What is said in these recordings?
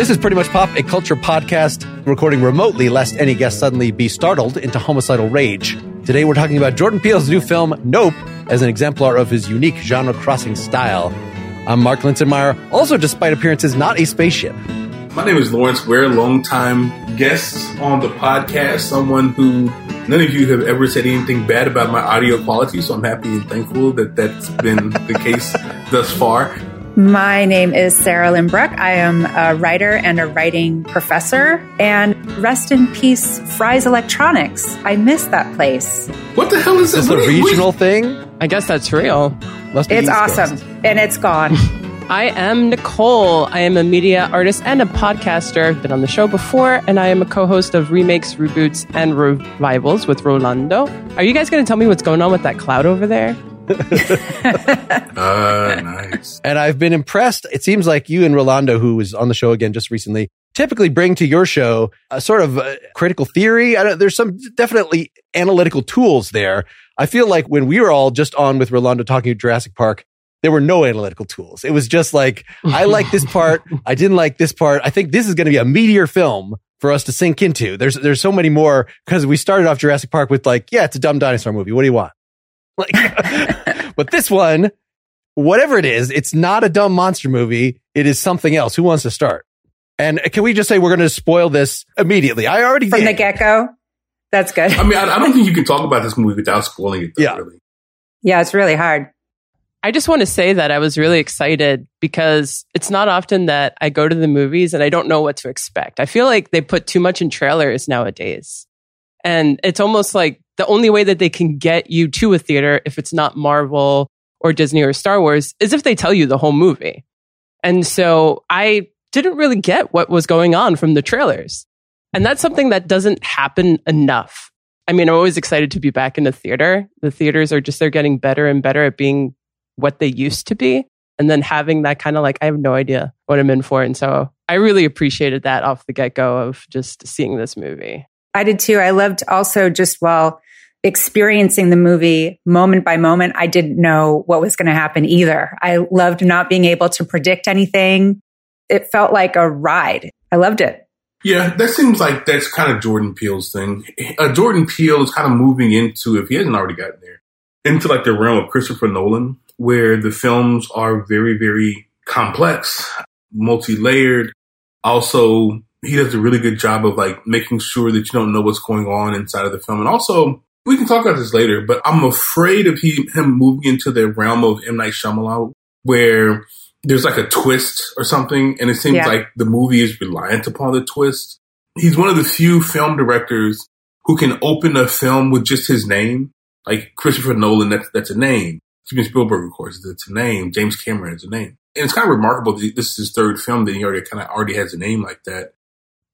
This is Pretty Much Pop, a culture podcast recording remotely lest any guest suddenly be startled into homicidal rage. Today we're talking about Jordan Peele's new film, Nope, as an exemplar of his unique genre crossing style. I'm Mark Linsenmayer, also despite appearances, not a spaceship. My name is Lawrence Ware, longtime guest on the podcast, someone who none of you have ever said anything bad about my audio quality, so I'm happy and thankful that that's been the case thus far. My name is Sarah Lynbrook. I am a writer and a writing professor. And rest in peace, Fry's Electronics. I miss that place. What the hell is Is this? this a What are you- regional thing? I guess that's real. Must be It's East awesome. Coast. And it's gone. I am Nicole. I am a media artist and a podcaster. I've been on the show before, and I am a co host of remakes, reboots, and revivals with Rolando. Are you guys going to tell me what's going on with that cloud over there? Uh, nice. And I've been impressed. It seems like you and Rolando, who was on the show again just recently, typically bring to your show a sort of uh, critical theory. I don't, there's some definitely analytical tools there. I feel like when we were all just on with Rolando talking Jurassic Park, there were no analytical tools. It was just like, I like this part. I didn't like this part. I think this is going to be a meteor film for us to sink into. There's, there's so many more because we started off Jurassic Park with like, yeah, it's a dumb dinosaur movie. What do you want? Like, but this one, whatever it is, it's not a dumb monster movie. It is something else. Who wants to start? And can we just say we're going to spoil this immediately? I already From did. the get go. That's good. I mean, I, I don't think you can talk about this movie without spoiling it. Though, Yeah. Really. Yeah, it's really hard. I just want to say that I was really excited because it's not often that I go to the movies and I don't know what to expect. I feel like they put too much in trailers nowadays. And it's almost like the only way that they can get you to a theater, if it's not Marvel or Disney or Star Wars, is if they tell you the whole movie. And so I didn't really get what was going on from the trailers. And that's something that doesn't happen enough. I mean, I'm always excited to be back in the theater. The theaters are just, they're getting better and better at being what they used to be. And then having that kind of like, I have no idea what I'm in for. And so I really appreciated that off the get go of just seeing this movie. I did too. I loved also just while experiencing the movie moment by moment, I didn't know what was going to happen either. I loved not being able to predict anything. It felt like a ride. I loved it. Yeah, that seems like that's kind of Jordan Peele's thing. Uh, Jordan Peele is kind of moving into, if he hasn't already gotten there, into like the realm of Christopher Nolan, where the films are very, very complex, multi-layered. Also, he does a really good job of like making sure that you don't know what's going on inside of the film. And also, we can talk about this later, but I'm afraid of he, him moving into the realm of M. Night Shyamalan, where there's like a twist or something, and it seems Yeah. like the movie is reliant upon the twist. He's one of the few film directors who can open a film with just his name. Like Christopher Nolan, that's that's a name. Steven Spielberg, of course, that's a name. James Cameron is a name. And it's kind of remarkable that this is his third film that he already kind of already has a name like that.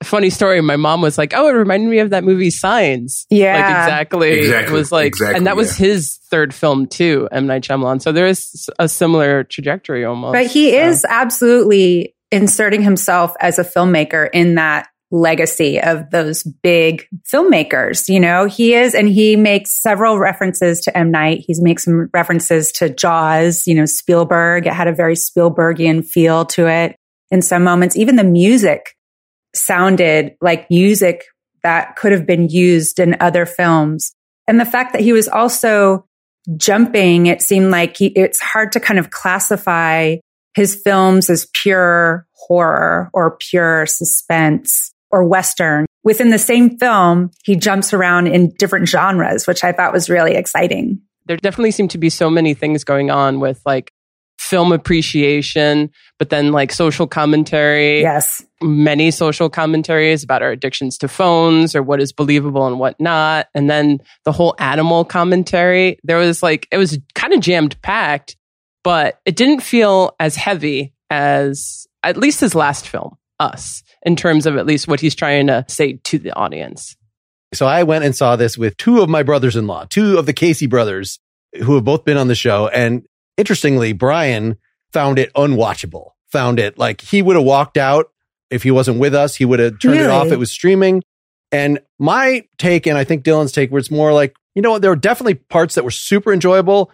Funny story. My mom was like, "Oh, it reminded me of that movie Signs." Yeah. like exactly. Exactly, It was like, exactly, and that was yeah. his third film too, M Night Shyamalan. So there is a similar trajectory almost. But he So- is absolutely inserting himself as a filmmaker in that legacy of those big filmmakers. You know, he is, and he makes several references to M. Night. He's makes some references to Jaws, you know, Spielberg. It had a very Spielbergian feel to it in some moments. Even the music sounded like music that could have been used in other films. And the fact that he was also jumping, it seemed like he, it's hard to kind of classify his films as pure horror or pure suspense or Western. Within the same film, he jumps around in different genres, which I thought was really exciting. there definitely seem to be so many things going on with like film appreciation, but then like social commentary. Yes. Many social commentaries about our addictions to phones or what is believable and what not. And then the whole animal commentary. There was like, it was kind of jammed packed, but it didn't feel as heavy as at least his last film, Us, in terms of at least what he's trying to say to the audience. So I went and saw this with two of my brothers in law, two of the Casey brothers who have both been on the show. And interestingly, Brian found it unwatchable, found it like he would have walked out if he wasn't with us. He would have turned it off. It was streaming. And my take, and I think Dylan's take, where it's more like, you know what, there were definitely parts that were super enjoyable.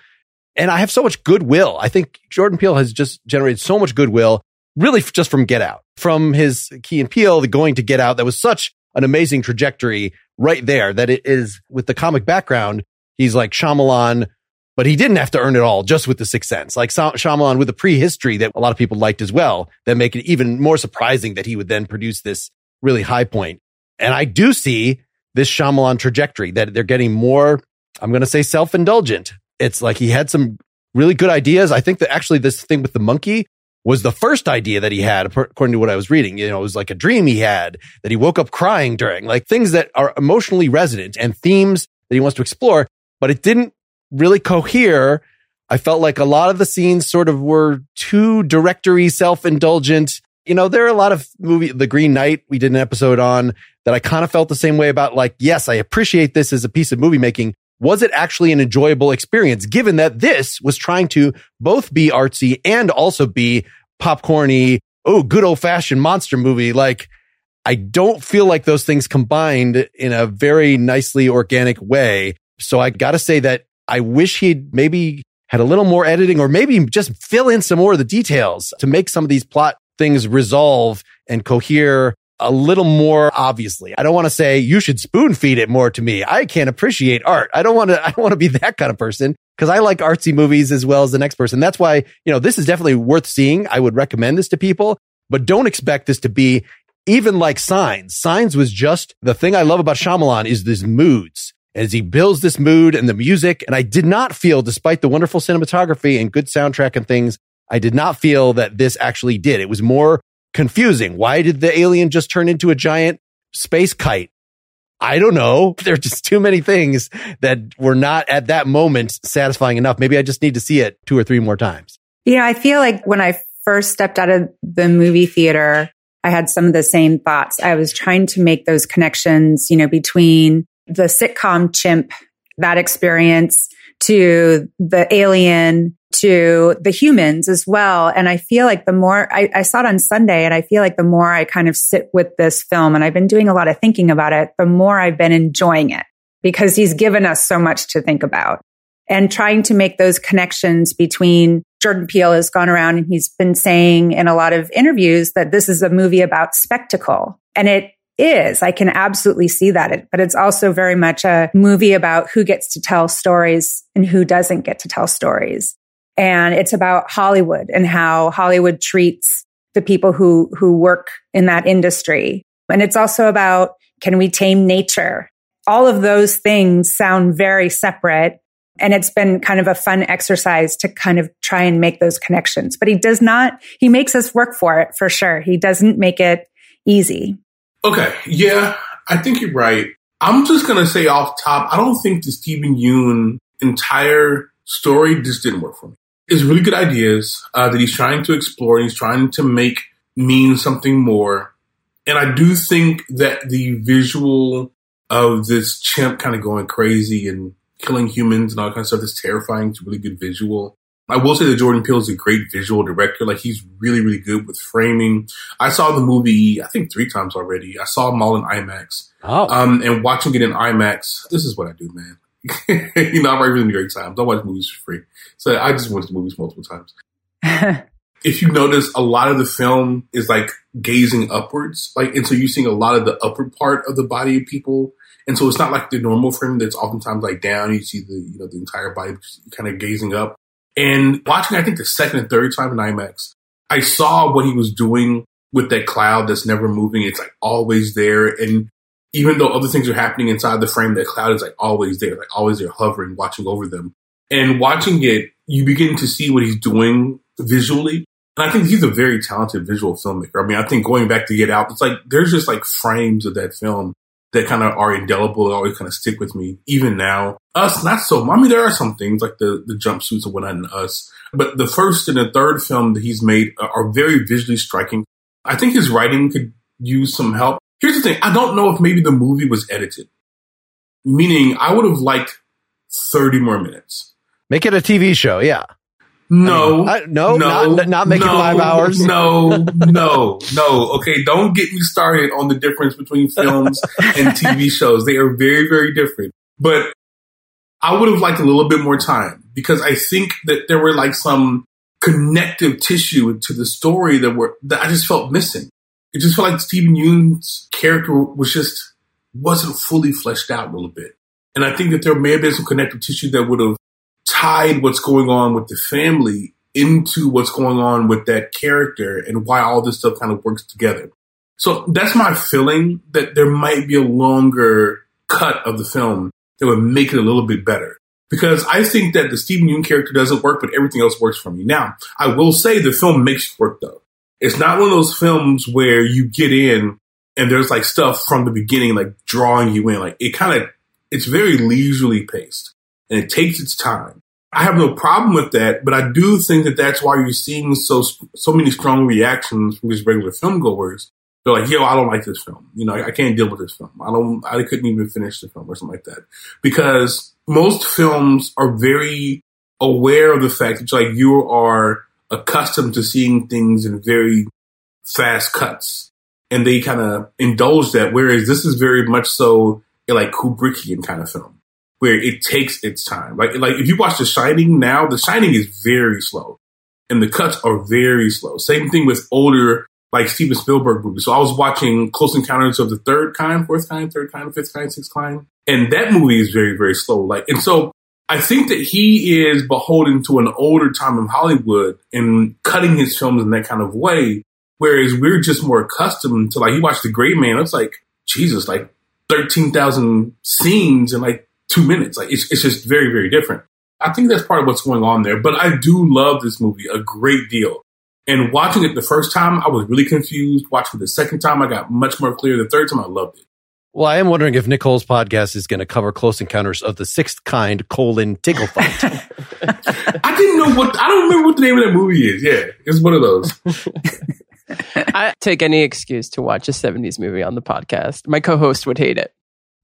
And I have so much goodwill. I think Jordan Peele has just generated so much goodwill, really just from Get Out, from his Key and Peele, the going to Get Out. That was such an amazing trajectory right there that it is with the comic background. He's like Shyamalan, but he didn't have to earn it all just with the Sixth Sense. Like Shyamalan with a prehistory that a lot of people liked as well, that make it even more surprising that he would then produce this really high point. And I do see this Shyamalan trajectory that they're getting more, I'm going to say self indulgent. It's like he had some really good ideas. I think that actually this thing with the monkey was the first idea that he had, according to what I was reading. You know, it was like a dream he had that he woke up crying during, like things that are emotionally resonant and themes that he wants to explore, but it didn't really cohere. I felt like a lot of the scenes sort of were too directory, self indulgent. You know, there are a lot of movie, The Green Knight, we did an episode on that I kind of felt the same way about like, yes, I appreciate this as a piece of movie making. Was it actually an enjoyable experience given that this was trying to both be artsy and also be popcorny? Oh, good old fashioned monster movie. Like, I don't feel like those things combined in a very nicely organic way. So I got to say that I wish he'd maybe had a little more editing or maybe just fill in some more of the details to make some of these plot things resolve and cohere a little more obviously. I don't want to say you should spoon feed it more to me. I can't appreciate art. I don't want to, I don't want to be that kind of person because I like artsy movies as well as the next person. That's why, you know, this is definitely worth seeing. I would recommend this to people, but don't expect this to be even like Signs. Signs was just the thing I love about Shyamalan is these moods as he builds this mood and the music. And I did not feel, despite the wonderful cinematography and good soundtrack and things, I did not feel that this actually did. It was more confusing. Why did the alien just turn into a giant space kite? I don't know. There are just too many things that were not at that moment satisfying enough. Maybe I just need to see it two or three more times. You know, I feel like when I first stepped out of the movie theater, I had some of the same thoughts. I was trying to make those connections, you know, between the sitcom chimp, that experience to the alien, to the humans as well. And I feel like the more I, I, saw it on Sunday and I feel like the more I kind of sit with this film and I've been doing a lot of thinking about it, the more I've been enjoying it because he's given us so much to think about and trying to make those connections between Jordan Peele has gone around and he's been saying in a lot of interviews that this is a movie about spectacle. And it is. I can absolutely see that. But it's also very much a movie about who gets to tell stories and who doesn't get to tell stories. And it's about Hollywood and how Hollywood treats the people who, who work in that industry. And it's also about can we tame nature? All of those things sound very separate. And it's been kind of a fun exercise to kind of try and make those connections. But he does not, he makes us work for it for sure. He doesn't make it easy. Okay. Yeah, I think you're right. I'm just to say off top, I don't think the Steven Yeun entire story just didn't work for me. It's really good ideas uh, that he's trying to explore and he's trying to make mean something more. And I do think that the visual of this chimp kind of going crazy and killing humans and all that kind of stuff is terrifying. It's a really good visual. I will say that Jordan Peele is a great visual director. Like he's really, really good with framing. I saw the movie, I think three times already. I saw them all in IMAX. Oh. Um, and watching it in IMAX, this is what I do, man. you know, I'm writing the New York Times. I watch movies for free. So I just watch the movies multiple times. if you notice, a lot of the film is like gazing upwards. Like, and so you're seeing a lot of the upward part of the body of people. And so it's not like the normal frame that's oftentimes like down. You see the, you know, the entire body kind of gazing up. And watching, I think the second and third time in IMAX, I saw what he was doing with that cloud that's never moving. It's like always there. And even though other things are happening inside the frame, that cloud is like always there, like always there hovering, watching over them. And watching it you begin to see what he's doing visually. And I think he's a very talented visual filmmaker. I mean, I think going back to Get Out, it's like there's just like frames of that film that kind of are indelible, always kind of stick with me, even now. Us, not so. I mean, there are some things like the the jumpsuits and whatnot in Us, but the first and the third film that he's made are very visually striking. I think his writing could use some help. Here's the thing: I don't know if maybe the movie was edited, meaning I would have liked thirty more minutes. Make it a TV show, yeah. No, I mean, I, no, no, not, not make no, five hours. No, no, no. Okay, don't get me started on the difference between films and TV shows. They are very, very different. But I would have liked a little bit more time because I think that there were like some connective tissue to the story that were that I just felt missing. It just felt like Steven Yeun's character was just wasn't fully fleshed out a little bit. And I think that there may have been some connective tissue that would have tied what's going on with the family into what's going on with that character and why all this stuff kind of works together. So that's my feeling that there might be a longer cut of the film that would make it a little bit better. Because I think that the Steven Yeun character doesn't work, but everything else works for me. Now, I will say the film makes it work though. It's not one of those films where you get in and there's like stuff from the beginning, like drawing you in. Like it kind of, it's very leisurely paced and it takes its time. I have no problem with that, but I do think that that's why you're seeing so so many strong reactions from these regular film goers. They're like, "Yo, I don't like this film. You know, I can't deal with this film. I don't. I couldn't even finish the film or something like that." Because most films are very aware of the fact that like you are accustomed to seeing things in very fast cuts, and they kind of indulge that. Whereas this is very much so like Kubrickian kind of film where it takes its time. Like like if you watch The Shining now, The Shining is very slow, and the cuts are very slow. Same thing with older like Steven Spielberg movies. So I was watching Close Encounters of the Third Kind, Fourth Kind, Third Kind, Fifth Kind, Sixth Kind, and that movie is very very slow. Like and so. I think that he is beholden to an older time in Hollywood and cutting his films in that kind of way. Whereas we're just more accustomed to like, you watch The Gray Man, it's like, Jesus, like 13,000 scenes and like two minutes. Like it's, it's just very, very different. I think that's part of what's going on there. But I do love this movie a great deal. And watching it the first time, I was really confused. Watching it the second time, I got much more clear. The third time, I loved it. Well, I am wondering if Nicole's podcast is going to cover Close Encounters of the Sixth Kind colon Tickle Fight. I didn't know what I don't remember what the name of that movie is. Yeah, it's one of those. I take any excuse to watch a '70s movie on the podcast. My co-host would hate it.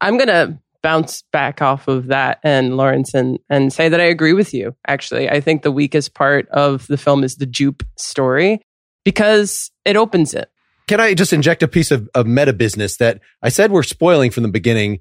I'm gonna bounce back off of that and Lawrence and, and say that I agree with you. Actually, I think the weakest part of the film is the Jupe story because it opens it. Can I just inject a piece of, of meta business that I said we're spoiling from the beginning?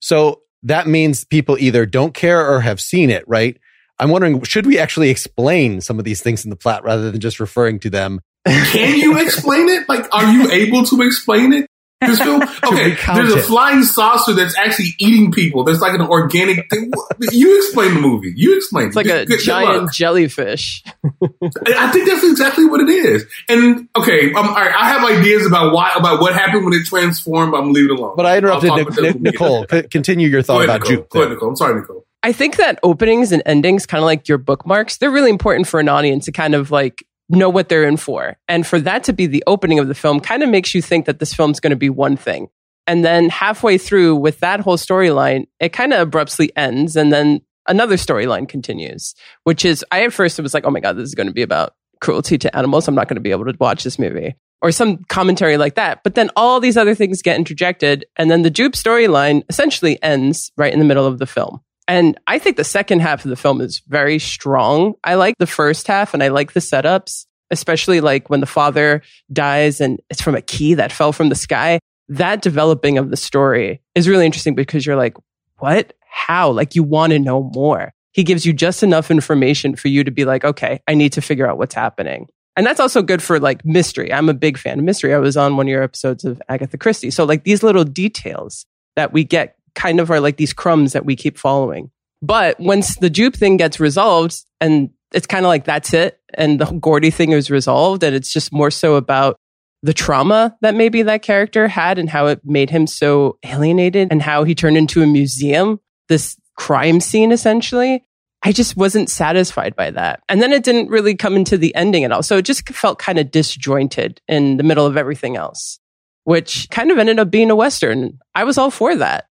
So that means people either don't care or have seen it, right? I'm wondering, should we actually explain some of these things in the plot rather than just referring to them? Can you explain it? Like, are you able to explain it? This film, okay, there's a flying saucer that's actually eating people. There's like an organic thing. You explain the movie. You explain. It's like a good, giant jellyfish. I think that's exactly what it is. And okay, um, all right, I have ideas about why about what happened when it transformed. I'm gonna leave it alone. But I interrupted Nic- Nicole. Continue your thought ahead, about Jupe. Go ahead, Nicole. I'm sorry, Nicole. I think that openings and endings, kind of like your bookmarks, they're really important for an audience to kind of like know what they're in for. And for that to be the opening of the film kind of makes you think that this film's going to be one thing. And then halfway through with that whole storyline, it kind of abruptly ends and then another storyline continues, which is I at first it was like, oh my God, this is going to be about cruelty to animals. I'm not going to be able to watch this movie or some commentary like that. But then all these other things get interjected. And then the Jupe storyline essentially ends right in the middle of the film. And I think the second half of the film is very strong. I like the first half and I like the setups, especially like when the father dies and it's from a key that fell from the sky. That developing of the story is really interesting because you're like, what? How? Like you want to know more. He gives you just enough information for you to be like, okay, I need to figure out what's happening. And that's also good for like mystery. I'm a big fan of mystery. I was on one of your episodes of Agatha Christie. So like these little details that we get kind of are like these crumbs that we keep following. But once the Jupe thing gets resolved and it's kind of like that's it and the Gordy thing is resolved and it's just more so about the trauma that maybe that character had and how it made him so alienated and how he turned into a museum, this crime scene essentially. I just wasn't satisfied by that. And then it didn't really come into the ending at all. So it just felt kind of disjointed in the middle of everything else, which kind of ended up being a Western. I was all for that.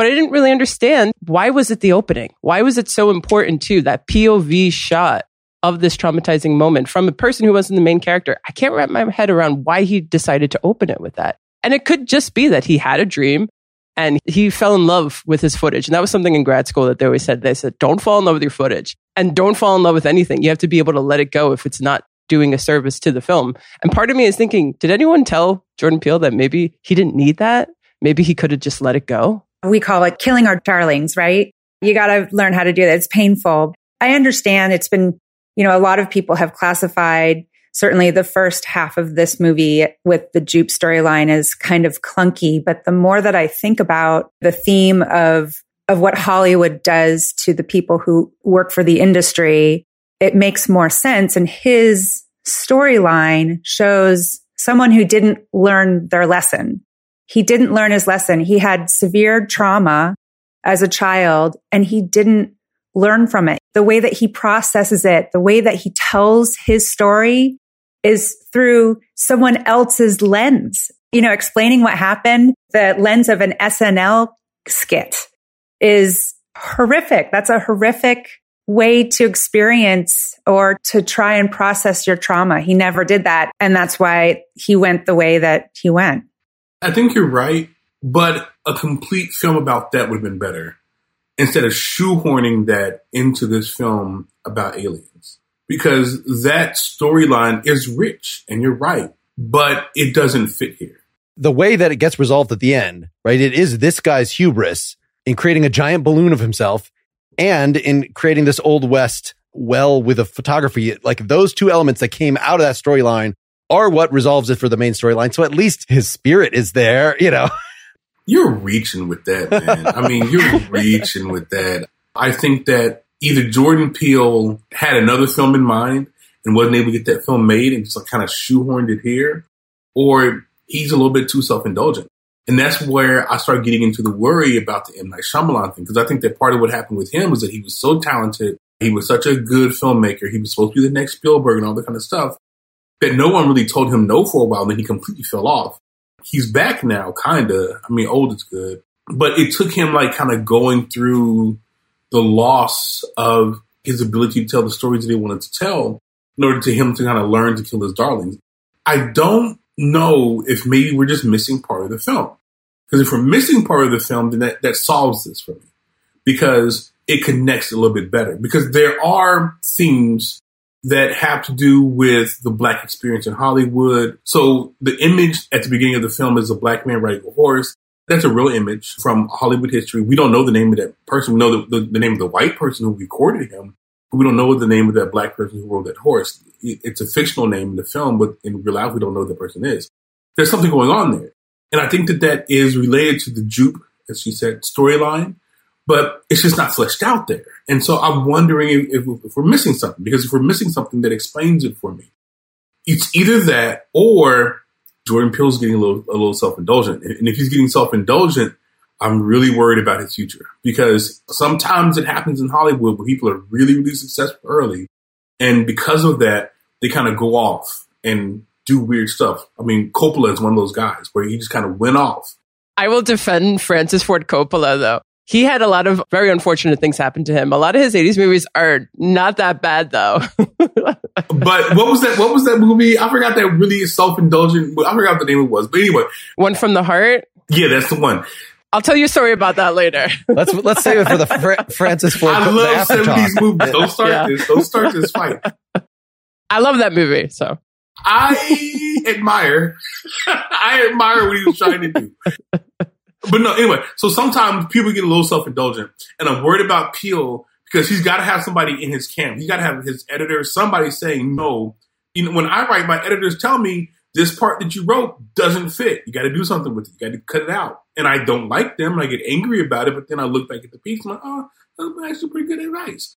But I didn't really understand why was it the opening? Why was it so important too? That POV shot of this traumatizing moment from a person who wasn't the main character. I can't wrap my head around why he decided to open it with that. And it could just be that he had a dream and he fell in love with his footage. And that was something in grad school that they always said. They said, don't fall in love with your footage and don't fall in love with anything. You have to be able to let it go if it's not doing a service to the film. And part of me is thinking, did anyone tell Jordan Peele that maybe he didn't need that? Maybe he could have just let it go. We call it killing our darlings, right? You got to learn how to do that. It's painful. I understand it's been, you know, a lot of people have classified certainly the first half of this movie with the Jupe storyline is kind of clunky. But the more that I think about the theme of, of what Hollywood does to the people who work for the industry, it makes more sense. And his storyline shows someone who didn't learn their lesson. He didn't learn his lesson. He had severe trauma as a child and he didn't learn from it. The way that he processes it, the way that he tells his story is through someone else's lens. You know, explaining what happened, the lens of an SNL skit is horrific. That's a horrific way to experience or to try and process your trauma. He never did that. And that's why he went the way that he went. I think you're right, but a complete film about that would have been better instead of shoehorning that into this film about aliens. Because that storyline is rich, and you're right, but it doesn't fit here. The way that it gets resolved at the end, right? It is this guy's hubris in creating a giant balloon of himself and in creating this old west well with a photography. Like those two elements that came out of that storyline are what resolves it for the main storyline. So at least his spirit is there, you know. You're reaching with that, man. I mean, you're reaching with that. I think that either Jordan Peele had another film in mind and wasn't able to get that film made and just like kind of shoehorned it here, or he's a little bit too self indulgent. And that's where I started getting into the worry about the M. Night Shyamalan thing, because I think that part of what happened with him was that he was so talented. He was such a good filmmaker. He was supposed to be the next Spielberg and all that kind of stuff that no one really told him no for a while. And then he completely fell off he's back now, kind of. I mean, old is good, but it took him like kind of going through the loss of his ability to tell the stories that he wanted to tell in order to him to kind of learn to kill his darlings. I don't know if maybe we're just missing part of the film. Because if we're missing part of the film, then that, that solves this for me. Because it connects a little bit better. Because there are themes that have to do with the black experience in Hollywood. So the image at the beginning of the film is a black man riding a horse. That's a real image from Hollywood history. We don't know the name of that person. We know the, the, the name of the white person who recorded him, but we don't know the name of that black person who rode that horse. It's a fictional name in the film, but in real life, we don't know who the person is. There's something going on there. And I think that that is related to the Jupe, as she said, storyline but it's just not fleshed out there. And so I'm wondering if, if, we're missing something because if we're missing something that explains it for me, it's either that or Jordan Peele's getting a little a little self indulgent. And if he's getting self indulgent, I'm really worried about his future because sometimes it happens in Hollywood where people are really really successful early, and because of that, they kind of go off and do weird stuff. I mean, Coppola is one of those guys where he just kind of went off. I will defend Francis Ford Coppola though he had a lot of very unfortunate things happen to him. A lot of his 80s movies are not that bad though. but what was that what was that movie? I forgot that really self-indulgent I forgot what the name it was. But anyway. One from the heart? Yeah, that's the one. I'll tell you a story about that later. let's let's save it for the Fra- Francis Ford. I love seventies movies. Don't start yeah. this. Don't start this fight. I love that movie. So I admire. I admire what he was trying to do. But no, anyway, so sometimes people get a little self indulgent, and I'm worried about Peele because he's got to have somebody in his camp. He's got to have his editor, somebody saying no. You know, when I write, my editors tell me this part that you wrote doesn't fit. You got to do something with it. You got to cut it out. And I don't like them, I get angry about it. But then I look back at the piece, and I'm like, oh, that's actually pretty good advice.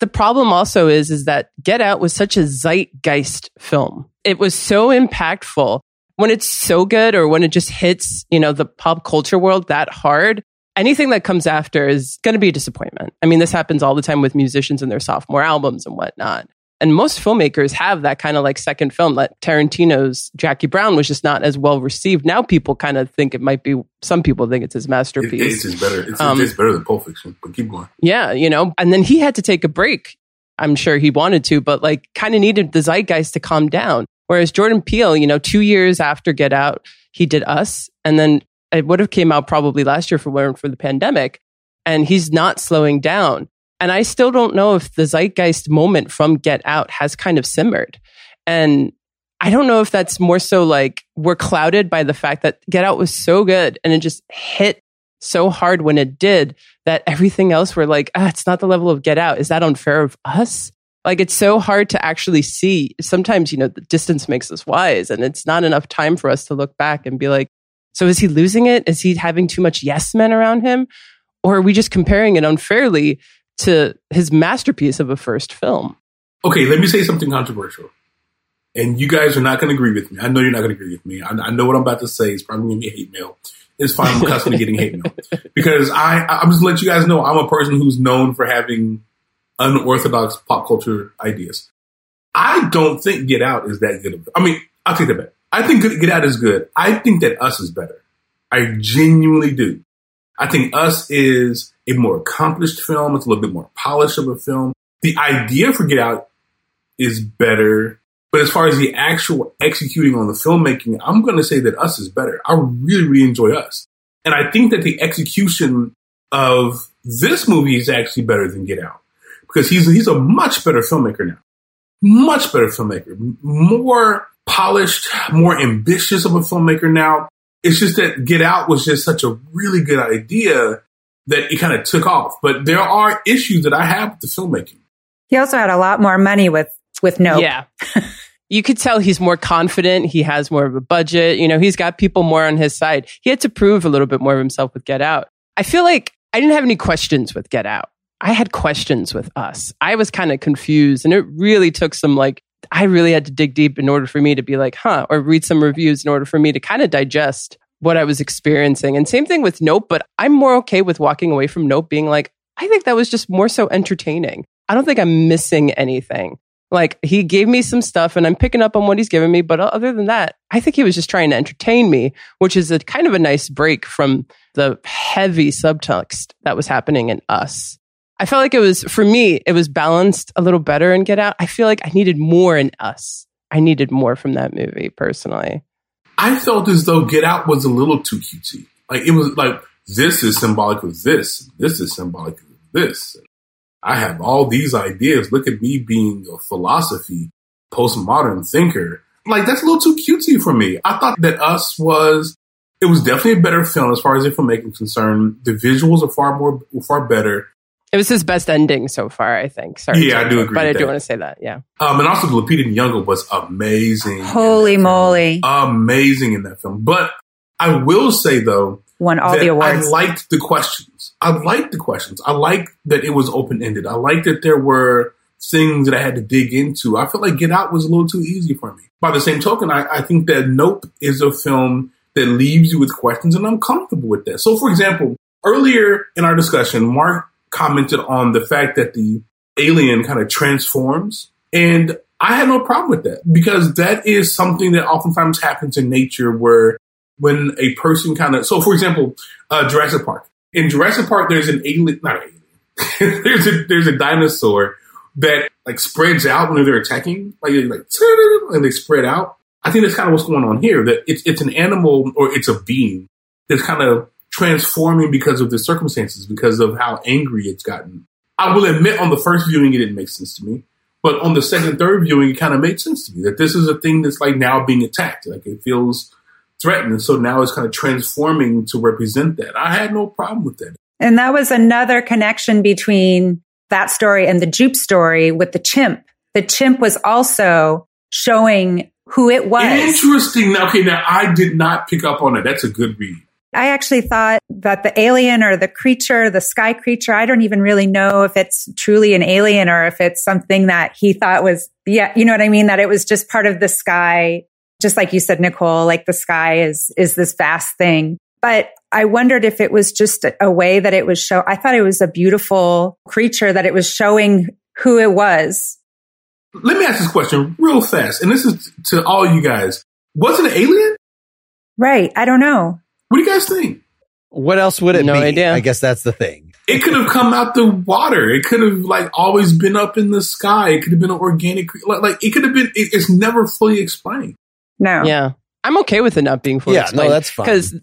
The problem also is, is that Get Out was such a zeitgeist film. It was so impactful when it's so good or when it just hits, you know, the pop culture world that hard, anything that comes after is going to be a disappointment. I mean, this happens all the time with musicians and their sophomore albums and whatnot. And most filmmakers have that kind of like second film. That Tarantino's Jackie Brown was just not as well received. Now people kind of think it might be. Some people think it's his masterpiece. It, it's, it's better. It's, um, it's better than Pulp Fiction. But keep going. Yeah, you know. And then he had to take a break. I'm sure he wanted to, but like kind of needed the zeitgeist to calm down. Whereas Jordan Peele, you know, two years after Get Out, he did Us, and then it would have came out probably last year for for the pandemic, and he's not slowing down. And I still don't know if the zeitgeist moment from Get Out has kind of simmered. And I don't know if that's more so like we're clouded by the fact that Get Out was so good and it just hit so hard when it did that everything else we're like, ah, it's not the level of Get Out. Is that unfair of us? Like it's so hard to actually see. Sometimes, you know, the distance makes us wise and it's not enough time for us to look back and be like, so is he losing it? Is he having too much yes men around him? Or are we just comparing it unfairly to his masterpiece of a first film. Okay, let me say something controversial. And you guys are not going to agree with me. I know you're not going to agree with me. I, I, know what I'm about to say is probably going to be hate mail. It's fine. I'm accustomed to getting hate mail because I, I'm just let you guys know I'm a person who's known for having unorthodox pop culture ideas. I don't think Get Out is that good. I mean, I'll take that back. I think Get Out is good. I think that Us is better. I genuinely do. I think Us is a more accomplished film. It's a little bit more polished of a film. The idea for Get Out is better. But as far as the actual executing on the filmmaking, I'm going to say that Us is better. I really, really enjoy Us. And I think that the execution of this movie is actually better than Get Out because he's, he's a much better filmmaker now. Much better filmmaker. More polished, more ambitious of a filmmaker now. It's just that Get Out was just such a really good idea that it kind of took off. But there are issues that I have with the filmmaking. He also had a lot more money with with Nope. Yeah. you could tell he's more confident. He has more of a budget. You know, he's got people more on his side. He had to prove a little bit more of himself with Get Out. I feel like I didn't have any questions with Get Out. I had questions with us. I was kind of confused and it really took some like, I really had to dig deep in order for me to be like, huh, or read some reviews in order for me to kind of digest what I was experiencing. And same thing with Nope, but I'm more okay with walking away from Nope being like, I think that was just more so entertaining. I don't think I'm missing anything. Like he gave me some stuff and I'm picking up on what he's giving me. But other than that, I think he was just trying to entertain me, which is a kind of a nice break from the heavy subtext that was happening in us. I felt like it was, for me, it was balanced a little better in Get Out. I feel like I needed more in us. I needed more from that movie personally. I felt as though Get Out was a little too cutesy. Like it was like this is symbolic of this. This is symbolic of this. I have all these ideas. Look at me being a philosophy postmodern thinker. Like that's a little too cutesy for me. I thought that Us was it was definitely a better film as far as information concerned. The visuals are far more far better. It was his best ending so far, I think. Sorry, yeah, I do agree. But I that. do want to say that, yeah. Um, and also Lupita Nyong'o was amazing. Holy moly, amazing in that film. But I will say though, won all the awards. I liked the questions. I liked the questions. I liked that it was open ended. I liked that there were things that I had to dig into. I felt like Get Out was a little too easy for me. By the same token, I, I think that Nope is a film that leaves you with questions, and I'm comfortable with that. So, for example, earlier in our discussion, Mark commented on the fact that the alien kind of transforms. And I had no problem with that because that is something that oftentimes happens in nature where when a person kind of, so for example, uh, Jurassic Park. In Jurassic Park, there's an alien, not an alien, there's a, there's a dinosaur that like spreads out when they're attacking, like, like, and they spread out. I think that's kind of what's going on here, that it's, it's an animal or it's a being that's kind of transforming because of the circumstances, because of how angry it's gotten. I will admit on the first viewing, it didn't make sense to me. But on the second, third viewing, it kind of made sense to me that this is a thing that's like now being attacked. Like it feels threatened. So now it's kind of transforming to represent that. I had no problem with that. And that was another connection between that story and the Jupe story with the chimp. The chimp was also showing who it was. Interesting. Okay, now I did not pick up on it. That's a good read. I actually thought that the alien or the creature, the sky creature, I don't even really know if it's truly an alien or if it's something that he thought was, yeah, you know what I mean? That it was just part of the sky. Just like you said, Nicole, like the sky is, is this vast thing. But I wondered if it was just a way that it was show. I thought it was a beautiful creature that it was showing who it was. Let me ask this question real fast, and this is to all you guys. Was it an alien? Right. I don't know. What do you guys think? What else would it No be? idea. I guess that's the thing. It could have come out the water. It could have like always been up in the sky. It could have been an organic, like, like it could have been. It, it's never fully explained. No. Yeah. I'm okay with it not being fully Yeah, no, explained. that's fine. Because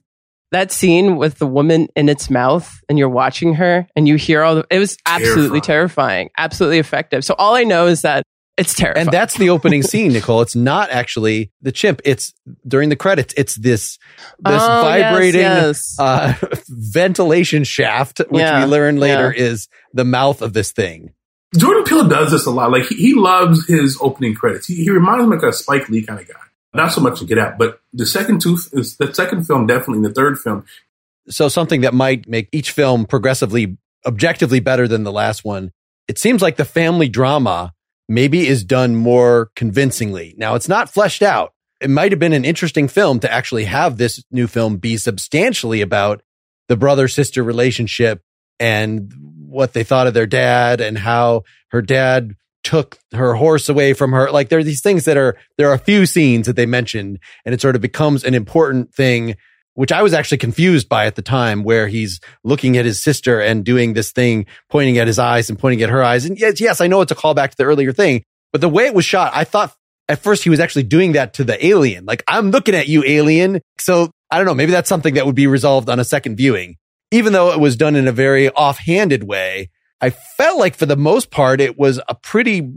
that scene with the woman in its mouth and you're watching her and you hear all the, it was absolutely terrifying, absolutely effective. So all I know is that it's terrifying. And that's the opening scene, Nicole. It's not actually the chimp. It's during the credits. It's this this Oh, vibrating yes. Uh, ventilation shaft, which Yeah, we learn later yeah. is the mouth of this thing. Jordan Peele does this a lot. Like he, he loves his opening credits. He, he reminds me like a Spike Lee kind of guy. Not so much in Get Out, but the second two, is the second film definitely. The third film, So something that might make each film progressively, objectively better than the last one. It seems like the family drama maybe is done more convincingly. Now it's not fleshed out. It might have been an interesting film to actually have this new film be substantially about the brother sister relationship and what they thought of their dad and how her dad took her horse away from her. Like there are these things that are, there are a few scenes that they mentioned and it sort of becomes an important thing, which I was actually confused by at the time where he's looking at his sister and doing this thing, pointing at his eyes and pointing at her eyes. And yes, yes, I know it's a callback to the earlier thing, but the way it was shot, I thought at first he was actually doing that to the alien. Like I'm looking at you alien. So I don't know. Maybe that's something that would be resolved on a second viewing, even though it was done in a very offhanded way. I felt like for the most part, it was a pretty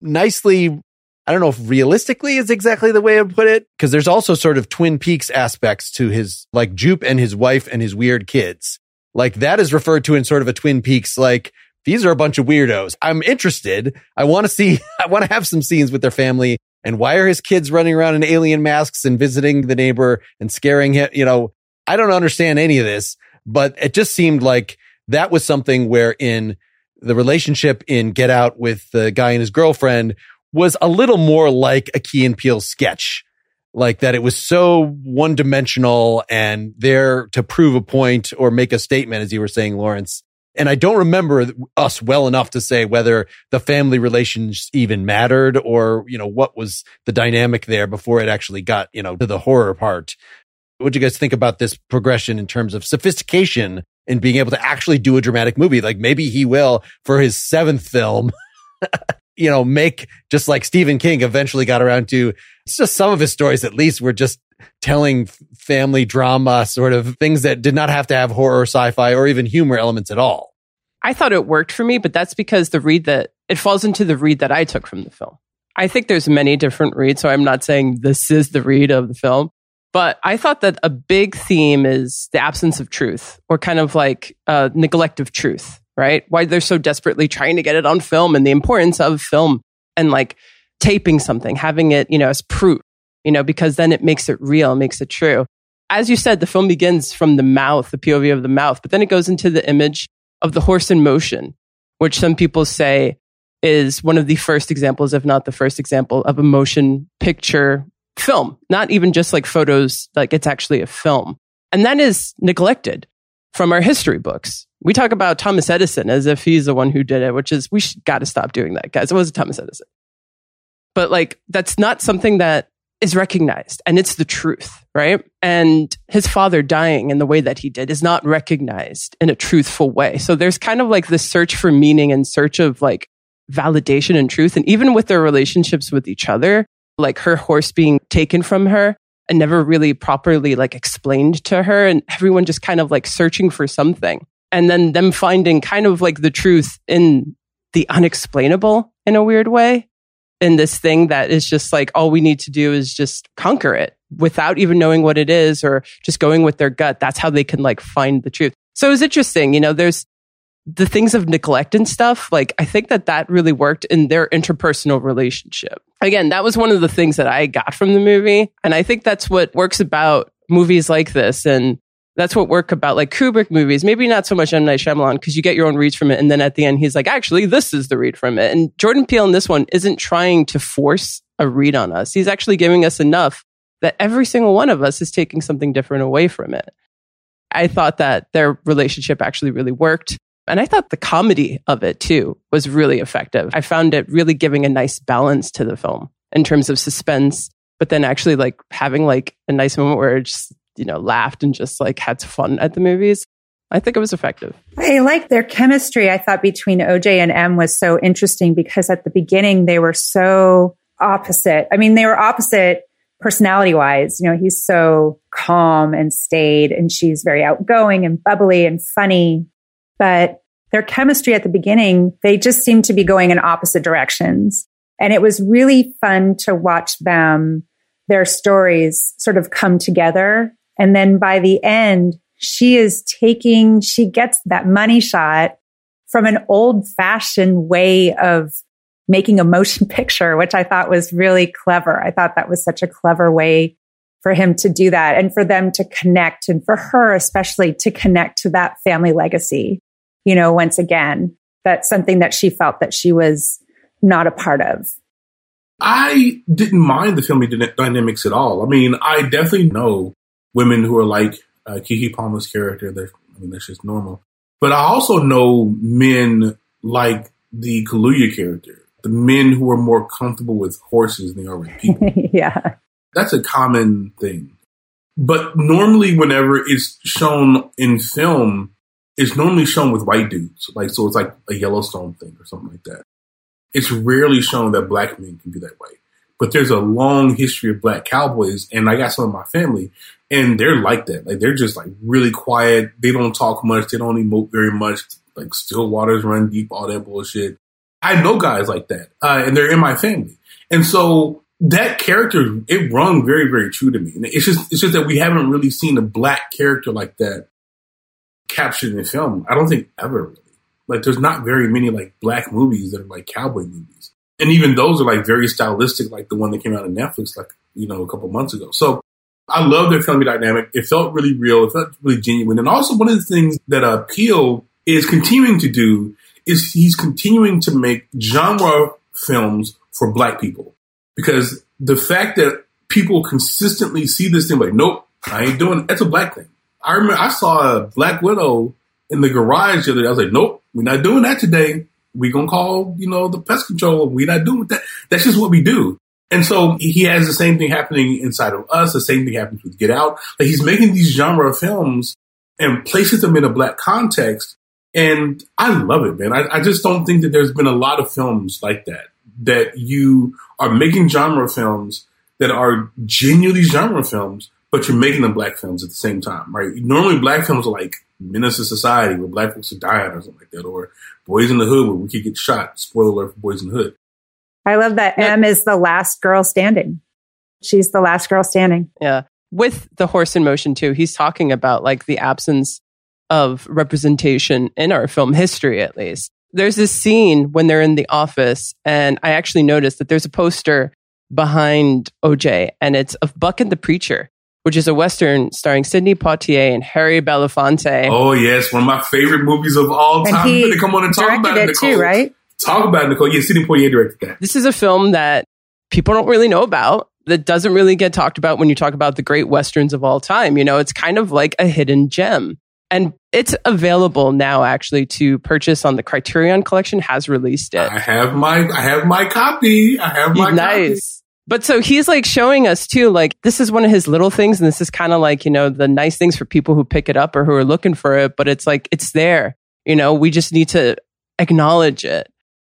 nicely, I don't know if realistically is exactly the way I would put it. Cause there's also sort of Twin Peaks aspects to his, like Jupe and his wife and his weird kids. Like that is referred to in sort of a Twin Peaks, like these are a bunch of weirdos. I'm interested. I want to see, I want to have some scenes with their family. And why are his kids running around in alien masks and visiting the neighbor and scaring him? You know, I don't understand any of this, but it just seemed like that was something where in the relationship in Get Out with the guy and his girlfriend was a little more like a Key and Peele sketch. Like that it was so one dimensional and there to prove a point or make a statement, as you were saying, Lawrence. And I don't remember us well enough to say whether the family relations even mattered or, you know, what was the dynamic there before it actually got, you know, to the horror part. What do you guys think about this progression in terms of sophistication and being able to actually do a dramatic movie? Like maybe he will for his seventh film, you know, make just like Stephen King eventually got around to. It's just some of his stories, at least, were just telling family drama sort of things that did not have to have horror, sci-fi, or even humor elements at all. I thought it worked for me, but that's because the read that it falls into the read that I took from the film. I think there's many different reads, so I'm not saying this is the read of the film, but I thought that a big theme is the absence of truth or kind of like uh, neglect of truth, right? Why they're so desperately trying to get it on film and the importance of film and like taping something, having it, you know, as proof, you know, because then it makes it real, makes it true. As you said, the film begins from the mouth, the POV of the mouth, but then it goes into the image of the horse in motion, which some people say is one of the first examples, if not the first example, of a motion picture film, not even just like photos, like it's actually a film. And that is neglected from our history books. We talk about Thomas Edison as if he's the one who did it, which is, we got to stop doing that, guys. It was Thomas Edison. But like, that's not something that is recognized and it's the truth, right? And his father dying in the way that he did is not recognized in a truthful way. So there's kind of like this search for meaning and search of like validation and truth. And even with their relationships with each other, like her horse being taken from her and never really properly like explained to her and everyone just kind of like searching for something. And then them finding kind of like the truth in the unexplainable in a weird way in this thing that is just like all we need to do is just conquer it without even knowing what it is or just going with their gut. That's how they can like find the truth. So it was interesting. You know, there's the things of neglect and stuff. Like, I think that that really worked in their interpersonal relationship. Again, that was one of the things that I got from the movie. And I think that's what works about movies like this. And that's what work about like Kubrick movies. Maybe not so much M. Night Shyamalan because you get your own reads from it. And then at the end, he's like, actually, this is the read from it. And Jordan Peele in this one isn't trying to force a read on us. He's actually giving us enough that every single one of us is taking something different away from it. I thought that their relationship actually really worked. And I thought the comedy of it too was really effective. I found it really giving a nice balance to the film in terms of suspense, but then actually like having like a nice moment where it just, you know, laughed and just like had fun at the movies. I think it was effective. I like their chemistry. I thought between OJ and Em was so interesting because at the beginning they were so opposite. I mean, they were opposite personality wise. You know, he's so calm and staid and she's very outgoing and bubbly and funny. But their chemistry at the beginning, they just seemed to be going in opposite directions. And it was really fun to watch them, their stories sort of come together. And then by the end, she is taking, she gets that money shot from an old fashioned way of making a motion picture, which I thought was really clever. I thought that was such a clever way for him to do that and for them to connect and for her especially to connect to that family legacy. You know, once again, that's something that she felt that she was not a part of. I didn't mind the family dynamics at all. I mean, I definitely know women who are like uh, Keke Palmer's character. That I mean, that's just normal. But I also know men like the Kaluuya character, the men who are more comfortable with horses than they are with people. yeah. That's a common thing. But normally, whenever it's shown in film, it's normally shown with white dudes. Like, so it's like a Yellowstone thing or something like that. It's rarely shown that black men can be that way. But there's a long history of black cowboys, and I got some of my family, and they're like that. Like, they're just like really quiet. They don't talk much. They don't emote very much. Like, still waters run deep, all that bullshit. I know guys like that, uh, and they're in my family. And so that character, it rung very, very true to me. And it's just, it's just that we haven't really seen a black character like that captured in film. I don't think ever really. Like, there's not very many like black movies that are like cowboy movies, and even those are like very stylistic, like the one that came out on Netflix, like you know, a couple months ago. So I love their family dynamic. It felt really real. It felt really genuine, and also one of the things that uh, is continuing to do is he's continuing to make genre films for black people because the fact that people consistently see this thing like, nope, I ain't doing. That's a black thing. I remember I saw a Black Widow in the garage the other day. I was like, nope, we're not doing that today. We're gonna call, you know, the pest control. We're not doing that. That's just what we do. And so he has the same thing happening inside of us. The same thing happens with Get Out. Like he's making these genre films and places them in a black context. And I love it, man. I, I just don't think that there's been a lot of films like that, that you are making genre films that are genuinely genre films, but you're making them black films at the same time, right? Normally, black films are like Menace to Society, where black folks are dying or something like that, or Boys in the Hood, where we could get shot. Spoiler alert for Boys in the Hood. I love that yeah. Em is the last girl standing. She's the last girl standing. Yeah. With the horse in motion, too, he's talking about like the absence of representation in our film history, at least. There's this scene when they're in the office, and I actually noticed that there's a poster behind OJ, and it's of Buck and the Preacher which is a Western starring Sidney Poitier and Harry Belafonte. Oh, yes. One of my favorite movies of all time. And he come on and talk about it, Nicole. too, right? Talk about it, Nicole. Yeah, Sidney Poitier directed that. This is a film that people don't really know about, that doesn't really get talked about when you talk about the great Westerns of all time. You know, it's kind of like a hidden gem. And it's available now actually to purchase on the Criterion collection has released it. I have my I have my copy. I have my nice. Copy. But so he's like showing us too, like this is one of his little things. And this is kind of like, you know, the nice things for people who pick it up or who are looking for it. But it's like, it's there. You know, we just need to acknowledge it.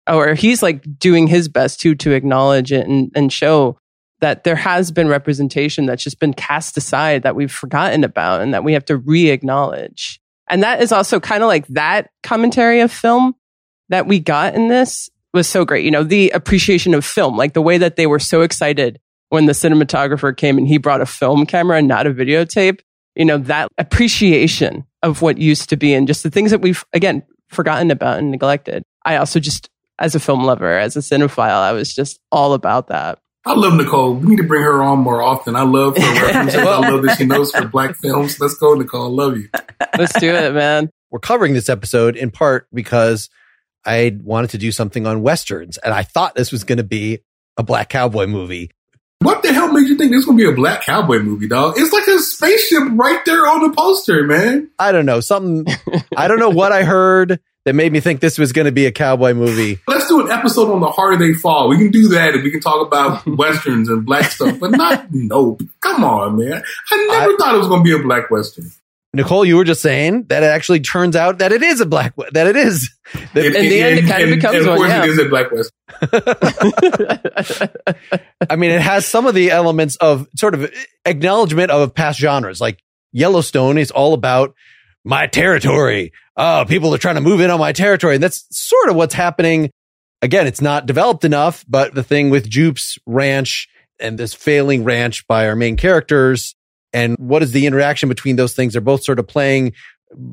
Or he's like doing his best too to acknowledge it and, and show that there has been representation that's just been cast aside that we've forgotten about and that we have to re acknowledge. And that is also kind of like that commentary of film that we got in this was so great. You know, the appreciation of film, like the way that they were so excited when the cinematographer came and he brought a film camera and not a videotape. You know, that appreciation of what used to be and just the things that we've, again, forgotten about and neglected. I also just, as a film lover, as a cinephile, I was just all about that. I love Nicole. We need to bring her on more often. I love her references. I love that she knows her black films. Let's go, Nicole. I Love you. Let's do it, man. We're covering this episode in part because I wanted to do something on westerns, and I thought this was going to be a black cowboy movie. What what the hell made you think this was gonna be a black cowboy movie, dog? It's like a spaceship right there on the poster, man. I don't know. Something, I don't know what I heard that made me think this was going to be a cowboy movie. Let's do an episode on the harder they fall. We can do that and we can talk about westerns and black stuff, but not nope. Come on, man. I never I, thought it was going to be a black western. Nicole, you were just saying that it actually turns out that it is a black that it is. That, in, in, the end, it kind of becomes and of course one. Yeah. It is a black western. I mean, it has some of the elements of sort of acknowledgement of past genres, like Yellowstone is all about my territory. Oh, people are trying to move in on my territory, and that's sort of what's happening. Again, it's not developed enough, but the thing with Jupe's ranch and this failing ranch by our main characters and what is the interaction between those things? They're both sort of playing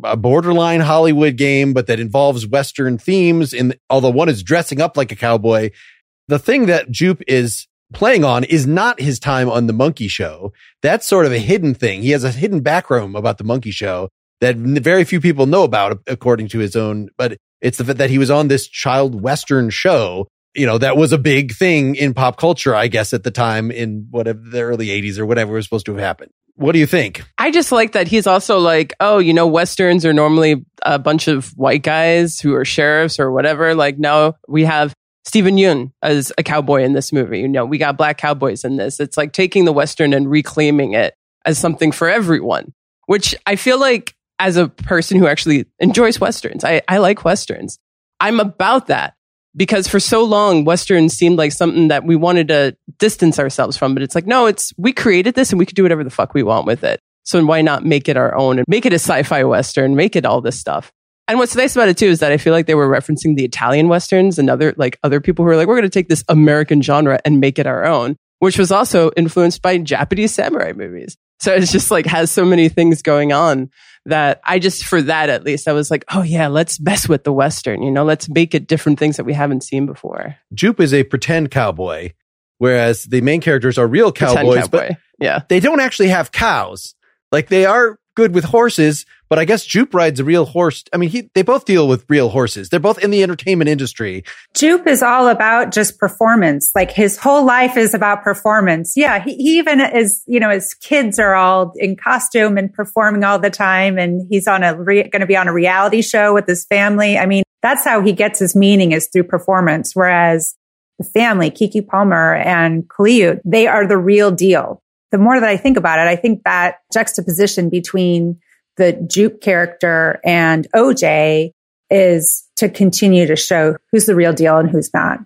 a borderline Hollywood game, but that involves Western themes. And although one is dressing up like a cowboy, the thing that Jupe is playing on is not his time on the monkey show. That's sort of a hidden thing. He has a hidden backroom about the monkey show that very few people know about according to his own, but it's the fact that he was on this child Western show you know, that was a big thing in pop culture, I guess, at the time in whatever the early 80s or whatever was supposed to have happened. What do you think? I just like that he's also like, oh, you know, Westerns are normally a bunch of white guys who are sheriffs or whatever. Like now we have Steven Yeun as a cowboy in this movie. You know, we got black cowboys in this. It's like taking the Western and reclaiming it as something for everyone, which I feel like as a person who actually enjoys Westerns, I, I like Westerns. I'm about that because for so long westerns seemed like something that we wanted to distance ourselves from but it's like no it's we created this and we could do whatever the fuck we want with it. So why not make it our own and make it a sci-fi western make it all this stuff? And what's nice about it too is that i feel like they were referencing the italian westerns and other like other people who are like we're going to take this american genre and make it our own which was also influenced by japanese samurai movies. So it's just like has so many things going on that I just, for that at least, I was like, oh yeah, let's mess with the Western, you know, let's make it different things that we haven't seen before. Jupe is a pretend cowboy, whereas the main characters are real cowboys, cowboy. but yeah, they don't actually have cows. Like they are good with horses, but I guess Jupe rides a real horse. I mean, he, they both deal with real horses. They're both in the entertainment industry. Jupe is all about just performance. Like his whole life is about performance. Yeah. He, he even is, you know, his kids are all in costume and performing all the time. And he's on a, going to be on a reality show with his family. I mean, that's how he gets his meaning is through performance. Whereas the family, Keke Palmer and Cleo, they are the real deal the more that I think about it, I think that juxtaposition between the Jupe character and OJ is to continue to show who's the real deal and who's not.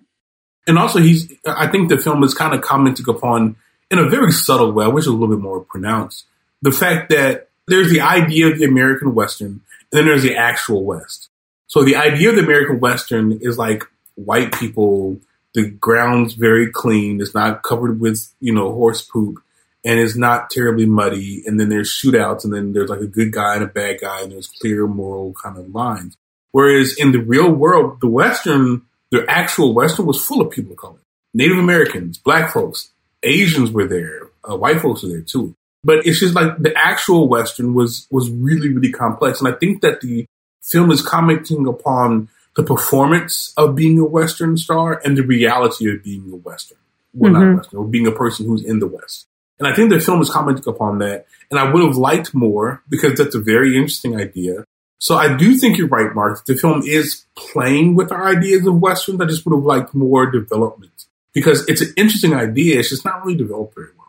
And also, he's, I think the film is kind of commenting upon in a very subtle way, which is a little bit more pronounced, the fact that there's the idea of the American Western, and then there's the actual West. So the idea of the American Western is like white people, the ground's very clean, it's not covered with, you know, horse poop and it's not terribly muddy. And then there's shootouts, and then there's like a good guy and a bad guy, and there's clear moral kind of lines. Whereas in the real world, the Western, the actual Western was full of people of color. Native Americans, black folks, Asians were there, uh, white folks were there too. But it's just like the actual Western was was really, really complex. And I think that the film is commenting upon the performance of being a Western star and the reality of being a Western. Well, mm-hmm. not Western, or being a person who's in the West. And I think the film is commenting upon that. And I would have liked more because that's a very interesting idea. So I do think you're right, Mark. The film is playing with our ideas of Westerns. I just would have liked more development because it's an interesting idea. It's just not really developed very well.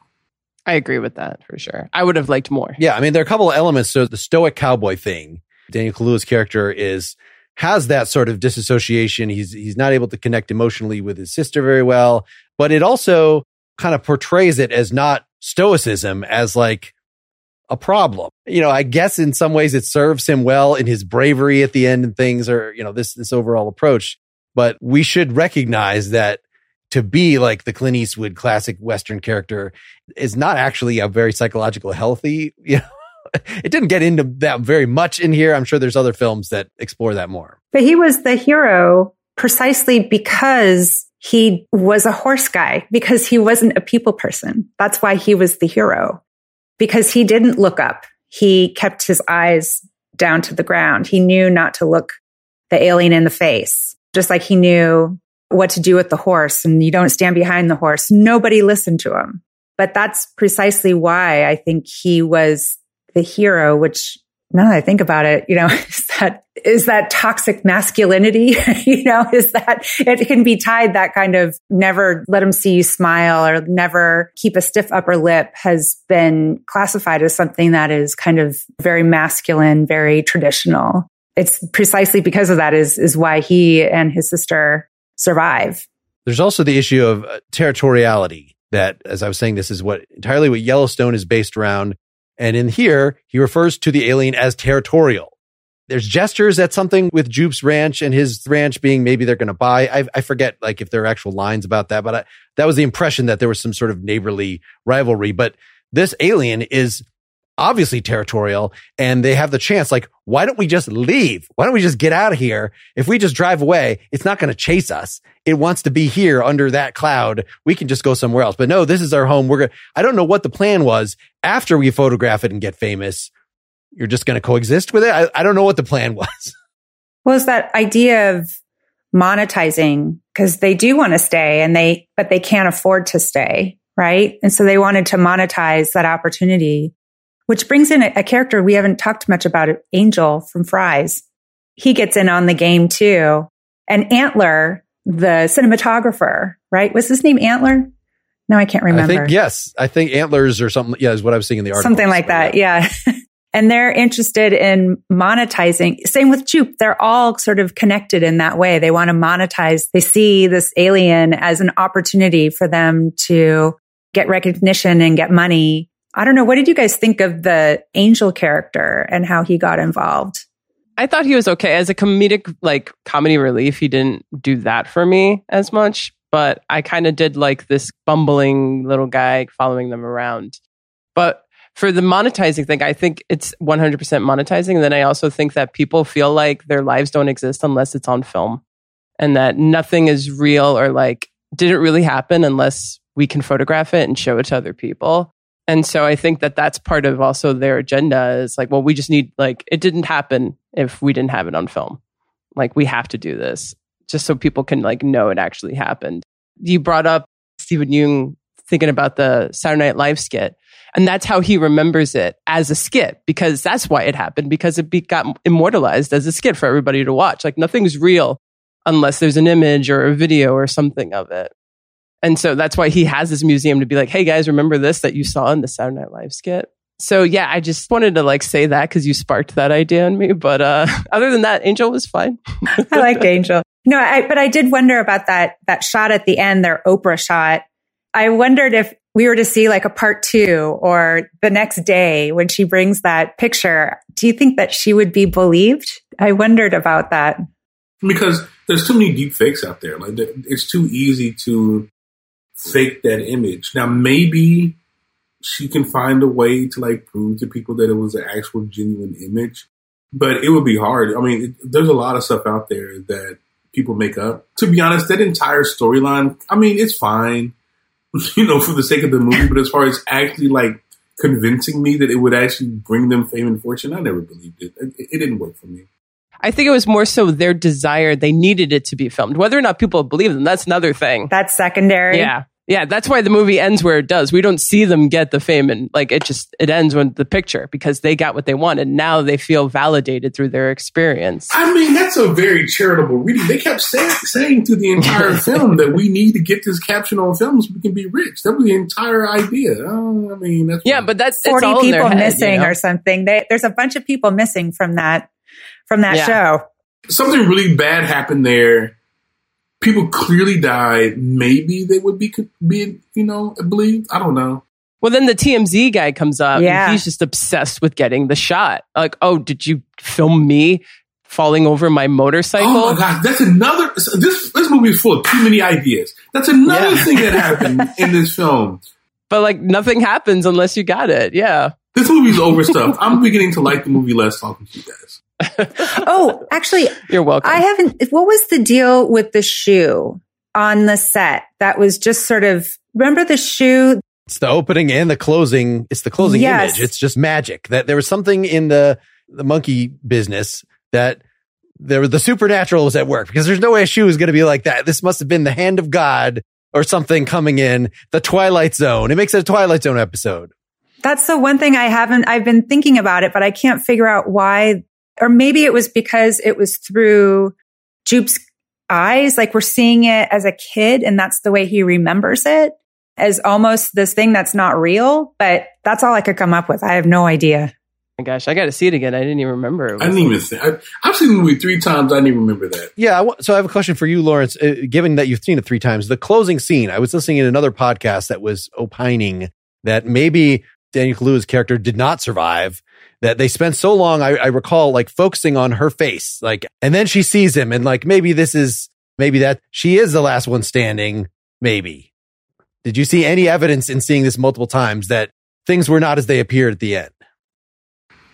I agree with that for sure. I would have liked more. Yeah. I mean, there are a couple of elements. So the stoic cowboy thing, Daniel Kaluuya's character is, has that sort of disassociation. He's, he's not able to connect emotionally with his sister very well, but it also kind of portrays it as not stoicism as like a problem. You know, I guess in some ways it serves him well in his bravery at the end and things or, you know, this, this overall approach. But we should recognize that to be like the Clint Eastwood classic Western character is not actually a very psychological healthy, you know, it didn't get into that very much in here. I'm sure there's other films that explore that more. But he was the hero precisely because he was a horse guy because he wasn't a people person. That's why he was the hero because he didn't look up. He kept his eyes down to the ground. He knew not to look the alien in the face, just like he knew what to do with the horse and you don't stand behind the horse. Nobody listened to him. But that's precisely why I think he was the hero, which now that I think about it, you know, is that, is that toxic masculinity? you know, is that it can be tied that kind of never let them see you smile or never keep a stiff upper lip has been classified as something that is kind of very masculine, very traditional. It's precisely because of that is, is why he and his sister survive. There's also the issue of uh, territoriality that, as I was saying, this is what entirely what Yellowstone is based around. And in here, he refers to the alien as territorial. There's gestures at something with Jupe's ranch and his ranch being maybe they're going to buy. I, I, forget like if there are actual lines about that, but I, that was the impression that there was some sort of neighborly rivalry. But this alien is obviously territorial and they have the chance like why don't we just leave? Why don't we just get out of here? If we just drive away it's not going to chase us. It wants to be here under that cloud. We can just go somewhere else. But no this is our home. We're going i don't know what the plan was. After we photograph it and get famous you're just going to coexist with it? I, I don't know what the plan was. Was that idea of monetizing because they do want to stay and they but they can't afford to stay right? And so they wanted to monetize that opportunity which brings in a, a character we haven't talked much about, Angel from Fry's. He gets in on the game too. And Antler, the cinematographer, right? Was his name Antler? No, I can't remember. I think, yes. I think Antlers or something. Yeah, is what I was seeing in the article. Something like that. Yeah. and they're interested in monetizing. Same with Jupe. They're all sort of connected in that way. They want to monetize. They see this alien as an opportunity for them to get recognition and get money I don't know. What did you guys think of the angel character and how he got involved? I thought he was okay as a comedic, like comedy relief. He didn't do that for me as much, but I kind of did like this bumbling little guy following them around. But for the monetizing thing, I think it's 100% monetizing. And then I also think that people feel like their lives don't exist unless it's on film and that nothing is real or like didn't really happen unless we can photograph it and show it to other people. And so I think that that's part of also their agenda is like, well, we just need, like, it didn't happen if we didn't have it on film. Like, we have to do this just so people can, like, know it actually happened. You brought up Steven Yeun thinking about the Saturday Night Live skit. And that's how he remembers it as a skit because that's why it happened because it be, got immortalized as a skit for everybody to watch. Like, nothing's real unless there's an image or a video or something of it. And so that's why he has this museum to be like, hey guys, remember this that you saw in the Saturday Night Live skit? So yeah, I just wanted to like say that because you sparked that idea in me. But uh, other than that, Angel was fine. I liked Angel. No, I, but I did wonder about that that shot at the end, their Oprah shot. I wondered if we were to see like a part two or the next day when she brings that picture, do you think that she would be believed? I wondered about that. Because there's too many deep fakes out there. Like it's too easy to fake that image. Now maybe she can find a way to like prove to people that it was an actual genuine image, but it would be hard. I mean, it, there's a lot of stuff out there that people make up. To be honest, that entire storyline, I mean, it's fine, you know, for the sake of the movie, but as far as actually like convincing me that it would actually bring them fame and fortune, I never believed it. It, it didn't work for me. I think it was more so their desire. They needed it to be filmed. Whether or not people believe them, that's another thing. That's secondary. Yeah. Yeah, that's why the movie ends where it does. We don't see them get the fame and like it just it ends when the picture because they got what they wanted. Now they feel validated through their experience. I mean, that's a very charitable reading. They kept say, saying through the entire film that we need to get this caption on film so we can be rich. That was the entire idea. Oh, I mean, that's yeah, but that's forty people head, missing you know? or something. They, there's a bunch of people missing from that from that Yeah. show. something really bad happened there. People clearly died. Maybe they would be be you know believed. I don't know. Well, then the TMZ guy comes up. Yeah. And he's just obsessed with getting the shot. Like, oh, did you film me falling over my motorcycle? Oh my god, that's another. This this movie is full of too many ideas. That's another Yeah. thing that happened in this film. But like, nothing happens unless you got it. Yeah. This movie's overstuffed. I'm beginning to like the movie less talking to you guys. Oh, actually, You're welcome. I haven't. What was the deal with the shoe on the set? That was just sort of. Remember the shoe? It's the opening and the closing. It's the closing Yes. image. It's just magic. That there was something in the the monkey business that there was the supernatural was at work because there's no way a shoe is going to be like that. This must have been the hand of God or something coming in the Twilight Zone. It makes it a Twilight Zone episode. That's the one thing I haven't, I've been thinking about it, but I can't figure out why, or maybe it was because it was through Jupe's eyes. Like we're seeing it as a kid and that's the way he remembers it as almost this thing that's not real. But that's all I could come up with. I have no idea. my gosh, I got to see it again. I didn't even remember. It I didn't even think. I, I've seen the movie three times. I didn't even remember that. Yeah. I So I have a question for you, Lawrence. Uh, given that you've seen it three times, the closing scene, I was listening in another podcast that was opining that maybe Daniel Kaluuya's character did not survive. That they spent so long, I, I recall like focusing on her face, like, and then she sees him and like, maybe this is, maybe that she is the last one standing. Maybe. Did you see any evidence in seeing this multiple times that things were not as they appeared at the end?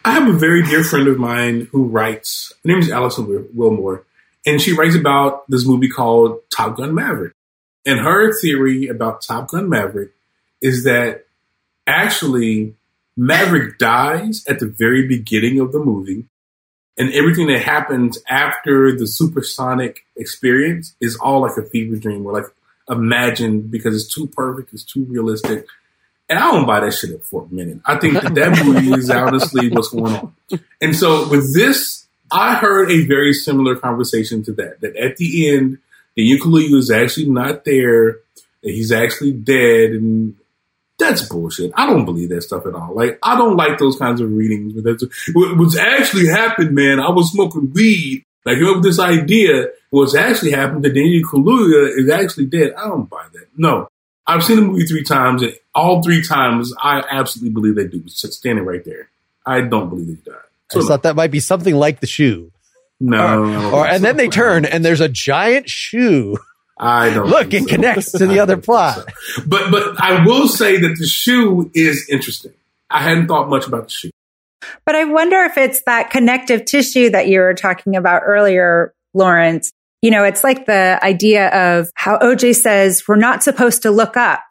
I have a very dear friend of mine who writes. Her name is Alison Willmore, and she writes about this movie called Top Gun Maverick. And her theory about Top Gun Maverick is that actually Maverick dies at the very beginning of the movie, and everything that happens after the supersonic experience is all like a fever dream or like imagined because it's too perfect, it's too realistic. And I don't buy that shit up for a minute. I think that that movie is honestly what's going on. And so with this, I heard a very similar conversation to that. That at the end, the Kaluuya is actually not there. That he's actually dead, and that's bullshit. I don't believe that stuff at all. Like I don't like those kinds of readings. But that's what- what's actually happened, man. I was smoking weed. Like you know this idea. What's actually happened that Daniel Kaluuya is actually dead. I don't buy that. No, I've seen the movie three times, and all three times I absolutely believe that dude was standing right there. I don't believe he died. I just thought that might be something like the shoe. no, I don't Or, and then they turn and there's a giant shoe. I don't Look, it so. connects to the other plot. so. But but I will say that the shoe is interesting. I hadn't thought much about the shoe. But I wonder if it's that connective tissue that you were talking about earlier, Lawrence. You know, it's like the idea of how OJ says we're not supposed to look up.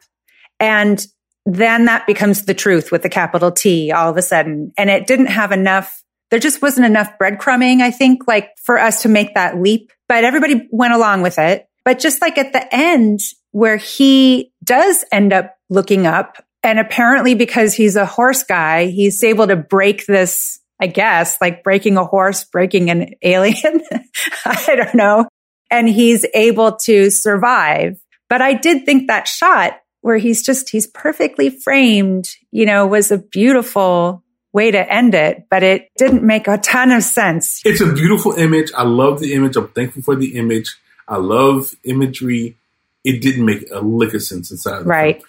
And then that becomes the truth with the capital T all of a sudden. And it didn't have enough, there just wasn't enough breadcrumbing, I think, like for us to make that leap. But everybody went along with it. But just like at the end where he does end up looking up and apparently because he's a horse guy, he's able to break this, I guess, like breaking a horse, breaking an alien. I don't know. And he's able to survive. But I did think that shot where he's just, he's perfectly framed, you know, was a beautiful way to end it, but it didn't make a ton of sense. It's a beautiful image. I love the image. I'm thankful for the image. I love imagery. It didn't make a lick of sense inside. Of the Right. film.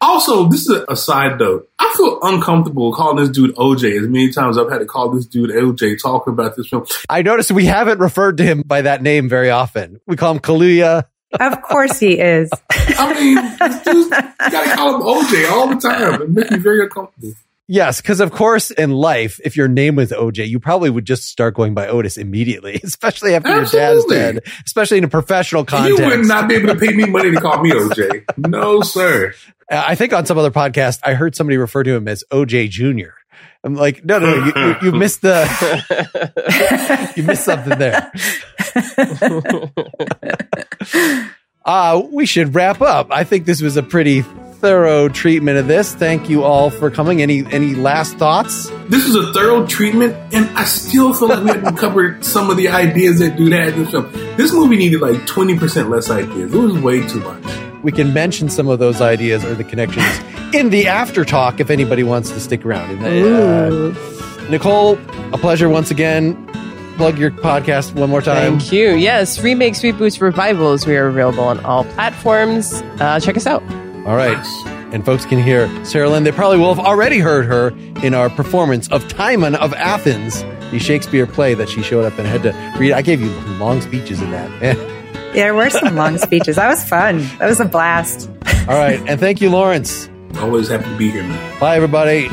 Also, this is a, a side note. I feel uncomfortable calling this dude OJ as many times I've had to call this dude OJ talking about this film. I noticed we haven't referred to him by that name very often. We call him Kaluuya. Of course he is. I mean, this dude's, you gotta call him OJ all the time. It makes me very uncomfortable. Yes, because of course in life, if your name was OJ, you probably would just start going by Otis immediately, especially after your dad's dead, especially in a professional context. You would not be able to pay me money to call me OJ. No, sir. Uh, I think on some other podcast, I heard somebody refer to him as OJ Jr. I'm like, no, no, no, you, you, you missed the, you missed something there. Uh, we should wrap up. I think this was a pretty thorough treatment of this. Thank you all for coming. Any any last thoughts? This is a thorough treatment, and I still feel like we haven't covered some of the ideas that do that in this film. This movie needed like 20% less ideas. It was way too much. We can mention some of those ideas or the connections in the after talk if anybody wants to stick around. And, uh, Nicole, a pleasure once again. Plug your podcast one more time. Thank you. Yes, remakes, reboots, revivals. We are available on all platforms. Uh, check us out. All right. And folks can hear Sarah Lynn. They probably will have already heard her in our performance of Timon of Athens, the Shakespeare play that she showed up and had to read. I gave you long speeches in that. Man. There were some long speeches. That was fun. That was a blast. All right. And thank you, Lawrence. Always happy to be here, man. Bye, everybody.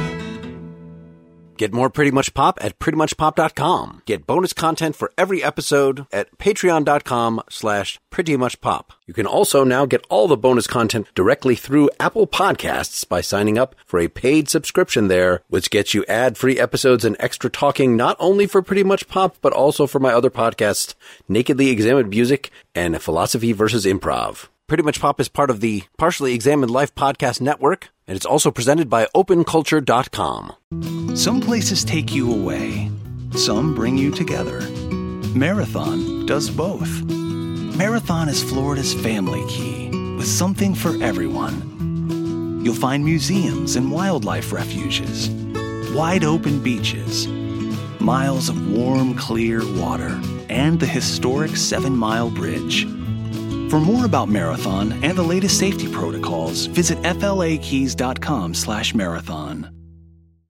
Get more Pretty Much Pop at prettymuchpop.com. Get bonus content for every episode at patreon.com slash prettymuchpop. You can also now get all the bonus content directly through Apple Podcasts by signing up for a paid subscription there, which gets you ad-free episodes and extra talking not only for Pretty Much Pop, but also for my other podcasts, Nakedly Examined Music and Philosophy versus Improv. Pretty Much Pop is part of the Partially Examined Life podcast network, and it's also presented by OpenCulture.com. Some places take you away, some bring you together. Marathon does both. Marathon is Florida's family key, with something for everyone. You'll find museums and wildlife refuges, wide open beaches, miles of warm, clear water, and the historic Seven Mile Bridge. For more about Marathon and the latest safety protocols, visit flakeys.com slash marathon.